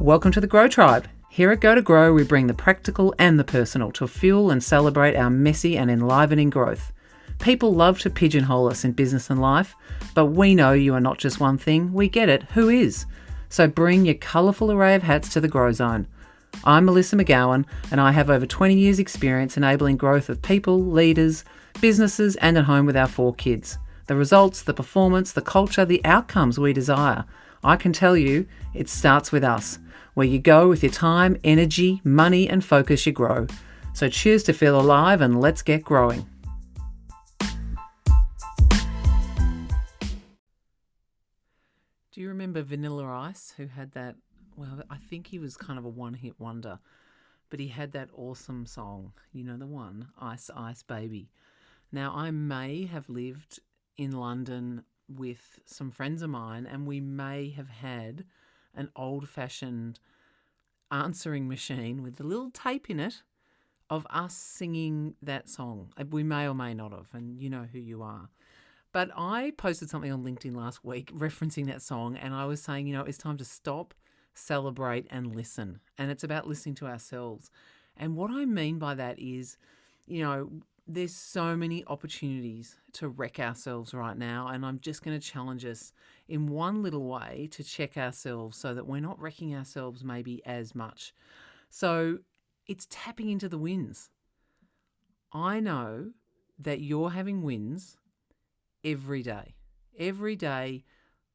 Welcome to the Grow Tribe. Here at Go to Grow, we bring the practical and the personal to fuel and celebrate our messy and enlivening growth. People love to pigeonhole us in business and life, but we know you are not just one thing, we get it. Who is? So bring your colourful array of hats to the Grow Zone. I'm Melissa McGowan, and I have over 20 years' experience enabling growth of people, leaders, businesses, and at home with our four kids. The results, the performance, the culture, the outcomes we desire. I can tell you, it starts with us. Where you go with your time, energy, money, and focus, you grow. So choose to feel alive and let's get growing. Do you remember Vanilla Ice, who had that? Well, I think he was kind of a one hit wonder, but he had that awesome song, you know, the one, Ice Ice Baby. Now, I may have lived in London with some friends of mine, and we may have had an old fashioned answering machine with a little tape in it of us singing that song. Uh, we may or may not have, and you know who you are. But I posted something on LinkedIn last week referencing that song, and I was saying, you know, it's time to stop, celebrate, and listen. And it's about listening to ourselves. And what I mean by that is, you know, there's so many opportunities to wreck ourselves right now. And I'm just going to challenge us in one little way to check ourselves so that we're not wrecking ourselves maybe as much. So it's tapping into the wins. I know that you're having wins every day. Every day,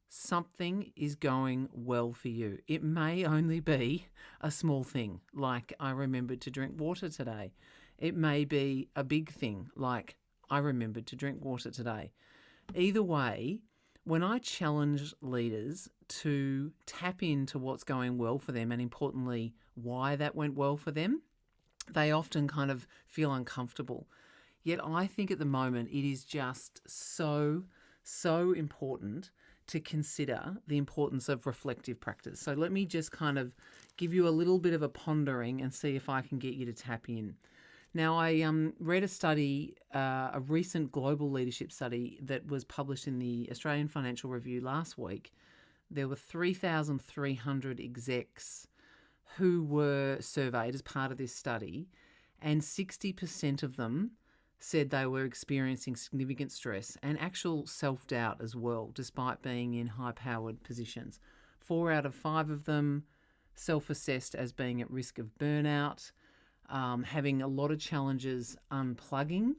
something is going well for you. It may only be a small thing, like I remembered to drink water today. It may be a big thing, like I remembered to drink water today. Either way, when I challenge leaders to tap into what's going well for them and importantly, why that went well for them, they often kind of feel uncomfortable. Yet I think at the moment it is just so, so important to consider the importance of reflective practice. So let me just kind of give you a little bit of a pondering and see if I can get you to tap in. Now, I um, read a study, uh, a recent global leadership study that was published in the Australian Financial Review last week. There were 3,300 execs who were surveyed as part of this study, and 60% of them said they were experiencing significant stress and actual self doubt as well, despite being in high powered positions. Four out of five of them self assessed as being at risk of burnout um, having a lot of challenges unplugging.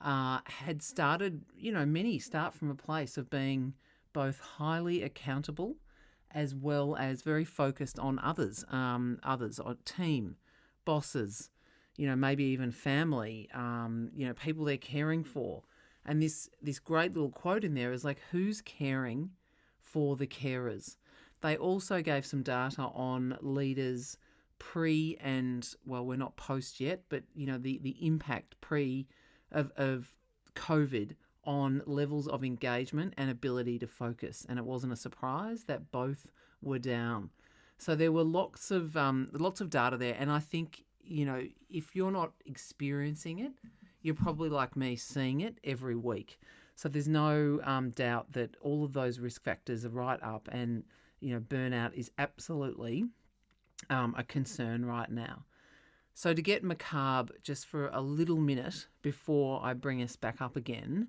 Uh, had started, you know, many start from a place of being both highly accountable as well as very focused on others, um, others, or team, bosses, you know, maybe even family, um, you know, people they're caring for. And this this great little quote in there is like, who's caring for the carers? They also gave some data on leaders pre and well, we're not post yet, but you know the the impact pre of of COVID on levels of engagement and ability to focus, and it wasn't a surprise that both were down. So there were lots of um, lots of data there, and I think you know if you're not experiencing it, you're probably like me, seeing it every week. So there's no um, doubt that all of those risk factors are right up, and you know burnout is absolutely um, a concern right now. So, to get macabre just for a little minute before I bring us back up again,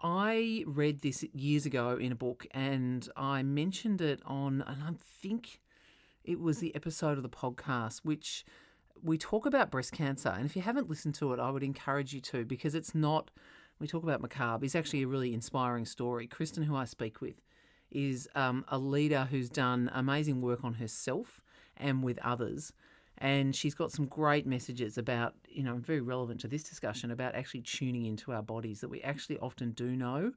I read this years ago in a book and I mentioned it on, and I think it was the episode of the podcast, which we talk about breast cancer. And if you haven't listened to it, I would encourage you to because it's not, we talk about macabre, it's actually a really inspiring story. Kristen, who I speak with, is um, a leader who's done amazing work on herself and with others. And she's got some great messages about, you know, very relevant to this discussion about actually tuning into our bodies, that we actually often do know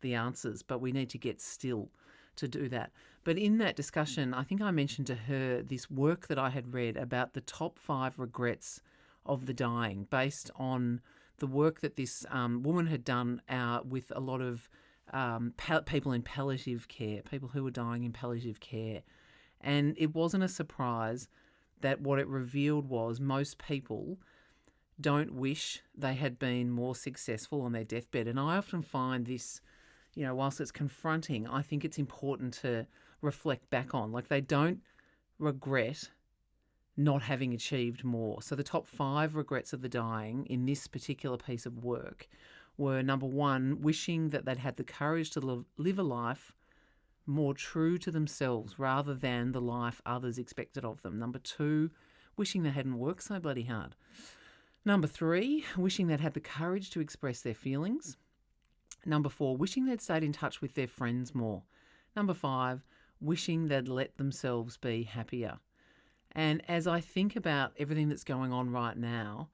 the answers, but we need to get still to do that. But in that discussion, I think I mentioned to her this work that I had read about the top five regrets of the dying based on the work that this um, woman had done uh, with a lot of um, people in palliative care, people who were dying in palliative care. And it wasn't a surprise that what it revealed was most people don't wish they had been more successful on their deathbed. And I often find this, you know, whilst it's confronting, I think it's important to reflect back on. Like they don't regret not having achieved more. So, the top five regrets of the dying in this particular piece of work were number one, wishing that they'd had the courage to live a life more true to themselves rather than the life others expected of them. Number two, wishing they hadn't worked so bloody hard. Number three, wishing they'd had the courage to express their feelings. Number four, wishing they'd stayed in touch with their friends more. Number five, wishing they'd let themselves be happier. And as I think about everything that's going on right now,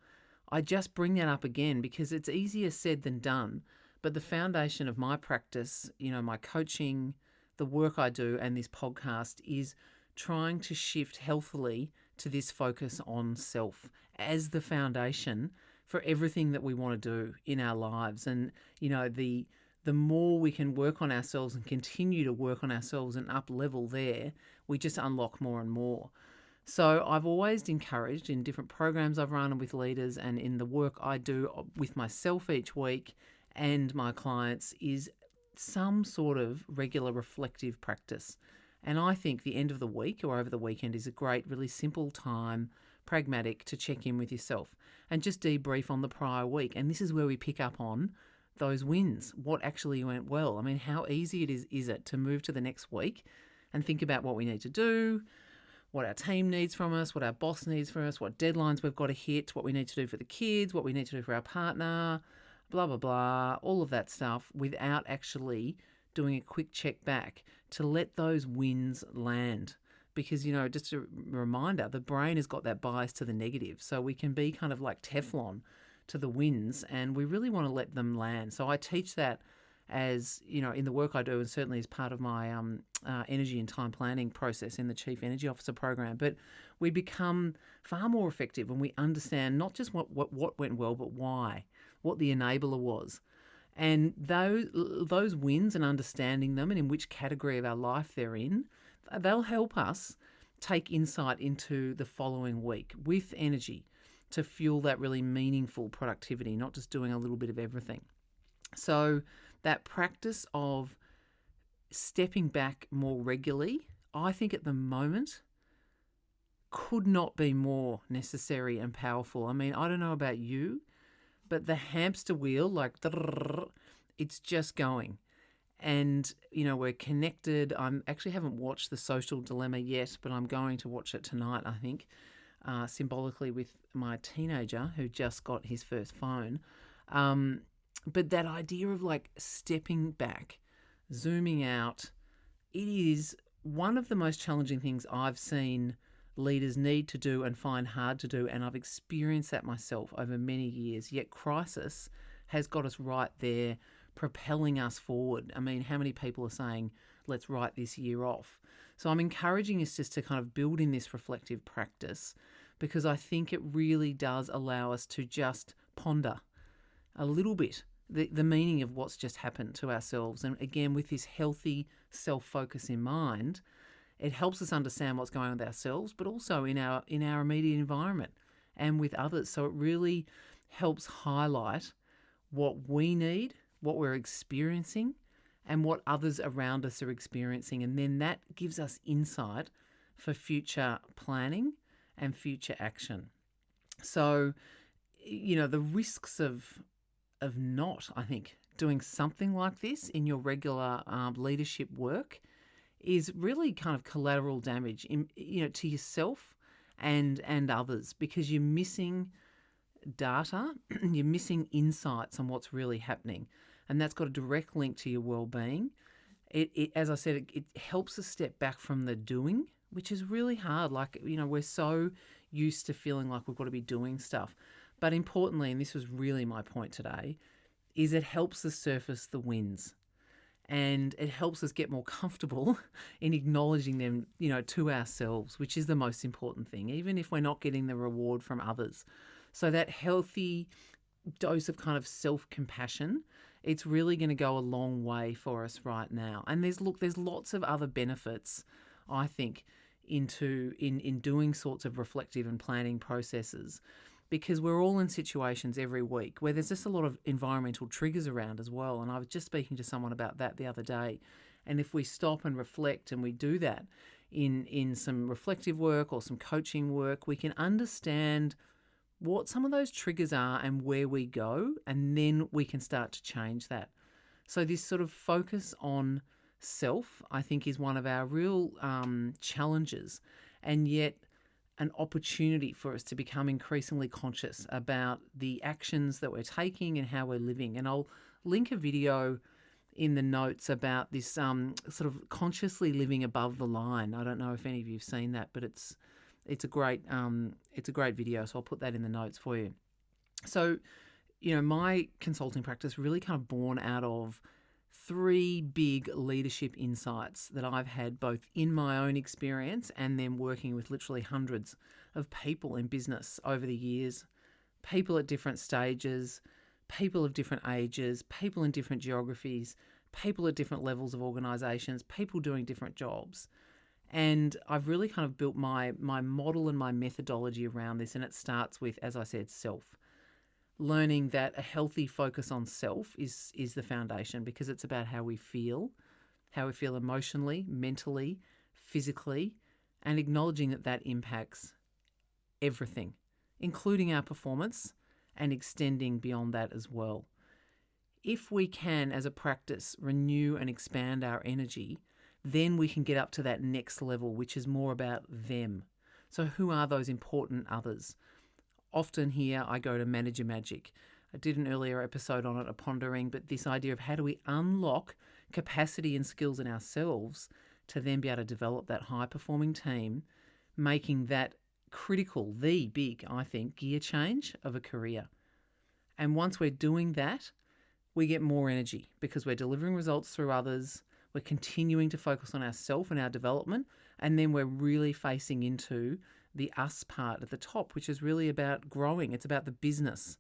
I just bring that up again because it's easier said than done. But the foundation of my practice, you know, my coaching, the work I do, and this podcast is trying to shift healthily to this focus on self as the foundation for everything that we want to do in our lives. And, you know, the the more we can work on ourselves and continue to work on ourselves and up level there, we just unlock more and more. So I've always encouraged in different programs I've run with leaders and in the work I do uh, with myself each week and my clients is some sort of regular reflective practice. And I think the end of the week or over the weekend is a great, really simple time, pragmatic, to check in with yourself and just debrief on the prior week. And this is where we pick up on those wins, what actually went well. I mean, how easy it is is it to move to the next week and think about what we need to do, what our team needs from us, what our boss needs from us, what deadlines we've got to hit, what we need to do for the kids, what we need to do for our partner, blah blah blah, all of that stuff without actually doing a quick check back to let those wins land. Because, you know, just a reminder, the brain has got that bias to the negative. So we can be kind of like Teflon to the wins and we really want to let them land. So I teach that as, you know, in the work I do and certainly as part of my um, uh, energy and time planning process in the Chief Energy Officer program. But we become far more effective when we understand not just what, what, what went well, but why, what the enabler was. And those those wins and understanding them and in which category of our life they're in, they'll help us take insight into the following week with energy to fuel that really meaningful productivity, not just doing a little bit of everything. So that practice of stepping back more regularly, I think at the moment could not be more necessary and powerful. I mean, I don't know about you, but the hamster wheel, like, it's just going. And, you know, we're connected. I am actually haven't watched The Social Dilemma yet, but I'm going to watch it tonight, I think, uh, symbolically with my teenager who just got his first phone. Um, but that idea of like stepping back, zooming out, it is one of the most challenging things I've seen leaders need to do and find hard to do. And I've experienced that myself over many years. Yet, crisis has got us right there, propelling us forward. I mean, how many people are saying, let's write this year off? So, I'm encouraging us just to kind of build in this reflective practice because I think it really does allow us to just ponder a little bit the, the meaning of what's just happened to ourselves. And again, with this healthy self focus in mind, it helps us understand what's going on with ourselves, but also in our in our immediate environment and with others. So it really helps highlight what we need, what we're experiencing, and what others around us are experiencing. And then that gives us insight for future planning and future action. So, you know, the risks of of not, I think, doing something like this in your regular um, leadership work is really kind of collateral damage in, you know to yourself and and others because you're missing data you're missing insights on what's really happening and that's got a direct link to your well-being. It, it as i said it, it helps us step back from the doing which is really hard. Like you know we're so used to feeling like we've got to be doing stuff. But importantly and this was really my point today is it helps us surface the wins and it helps us get more comfortable in acknowledging them, you know, to ourselves, which is the most important thing, even if we're not getting the reward from others. So that healthy dose of kind of self-compassion, it's really going to go a long way for us right now. And there's look, there's lots of other benefits, I think, into in in doing sorts of reflective and planning processes because we're all in situations every week where there's just a lot of environmental triggers around as well. And I was just speaking to someone about that the other day. And if we stop and reflect and we do that, in in some reflective work or some coaching work, we can understand what some of those triggers are and where we go, and then we can start to change that. So this sort of focus on self, I think, is one of our real um, challenges, and yet an opportunity for us to become increasingly conscious about the actions that we're taking and how we're living. And I'll link a video in the notes about this um, sort of consciously living above the line. I don't know if any of you've seen that, but it's it's a great um, it's a great video. So I'll put that in the notes for you. So, you know, my consulting practice really kind of born out of three big leadership insights that I've had both in my own experience and then working with literally hundreds of people in business over the years, people at different stages, people of different ages, people in different geographies, people at different levels of organizations, people doing different jobs. And I've really kind of built my my model and my methodology around this and it starts with as I said self learning that a healthy focus on self is is the foundation because it's about how we feel, how we feel emotionally, mentally, physically, and acknowledging that that impacts everything, including our performance and extending beyond that as well. If we can, as a practice, renew and expand our energy, then we can get up to that next level, which is more about them. So, who are those important others? Often here I go to manager magic. I did an earlier episode on it, a pondering, but this idea of how do we unlock capacity and skills in ourselves to then be able to develop that high performing team, making that critical, the big, I think, gear change of a career. And once we're doing that, we get more energy because we're delivering results through others. We're continuing to focus on ourselves and our development. And then we're really facing into the us part at the top, which is really about growing. It's about the business.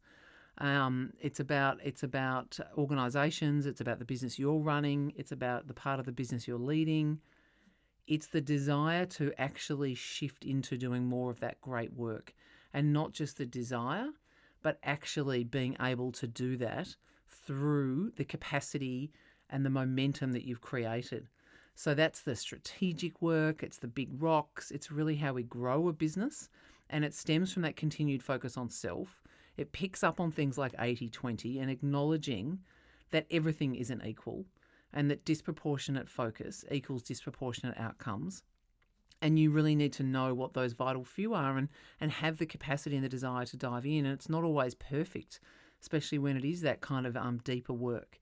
Um, it's about it's about organisations. It's about the business you're running. It's about the part of the business you're leading. It's the desire to actually shift into doing more of that great work, and not just the desire, but actually being able to do that through the capacity and the momentum that you've created. So that's the strategic work, it's the big rocks, it's really how we grow a business. And it stems from that continued focus on self. It picks up on things like 80 20 and acknowledging that everything isn't equal and that disproportionate focus equals disproportionate outcomes. And you really need to know what those vital few are and, and have the capacity and the desire to dive in. And it's not always perfect, especially when it is that kind of um, deeper work.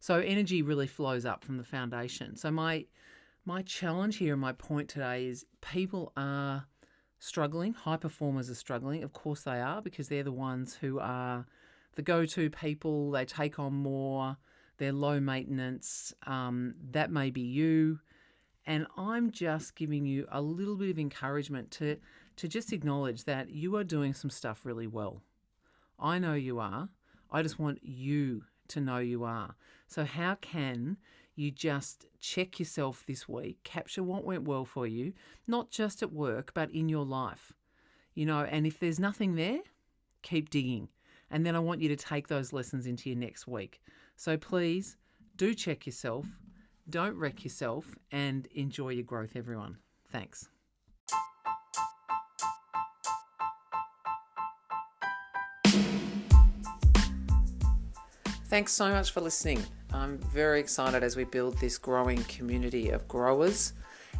So energy really flows up from the foundation. So my my challenge here and my point today is people are struggling. High performers are struggling. Of course they are because they're the ones who are the go-to people. They take on more. They're low maintenance. Um, that may be you. And I'm just giving you a little bit of encouragement to to just acknowledge that you are doing some stuff really well. I know you are. I just want you to know you are. So, how can you just check yourself this week, capture what went well for you, not just at work, but in your life? You know, and if there's nothing there, keep digging. And then I want you to take those lessons into your next week. So, please do check yourself, don't wreck yourself, and enjoy your growth, everyone. Thanks. Thanks so much for listening. I'm very excited as we build this growing community of growers,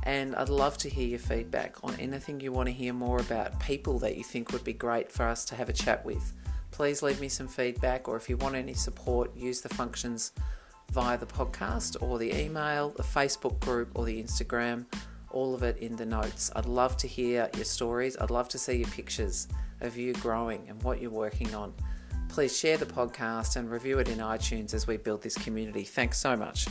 and I'd love to hear your feedback on anything you want to hear more about, people that you think would be great for us to have a chat with. Please leave me some feedback, or if you want any support, use the functions via the podcast or the email, the Facebook group, or the Instagram. All of it in the notes. I'd love to hear your stories. I'd love to see your pictures of you growing and what you're working on. Please share the podcast and review it in iTunes as we build this community. Thanks so much.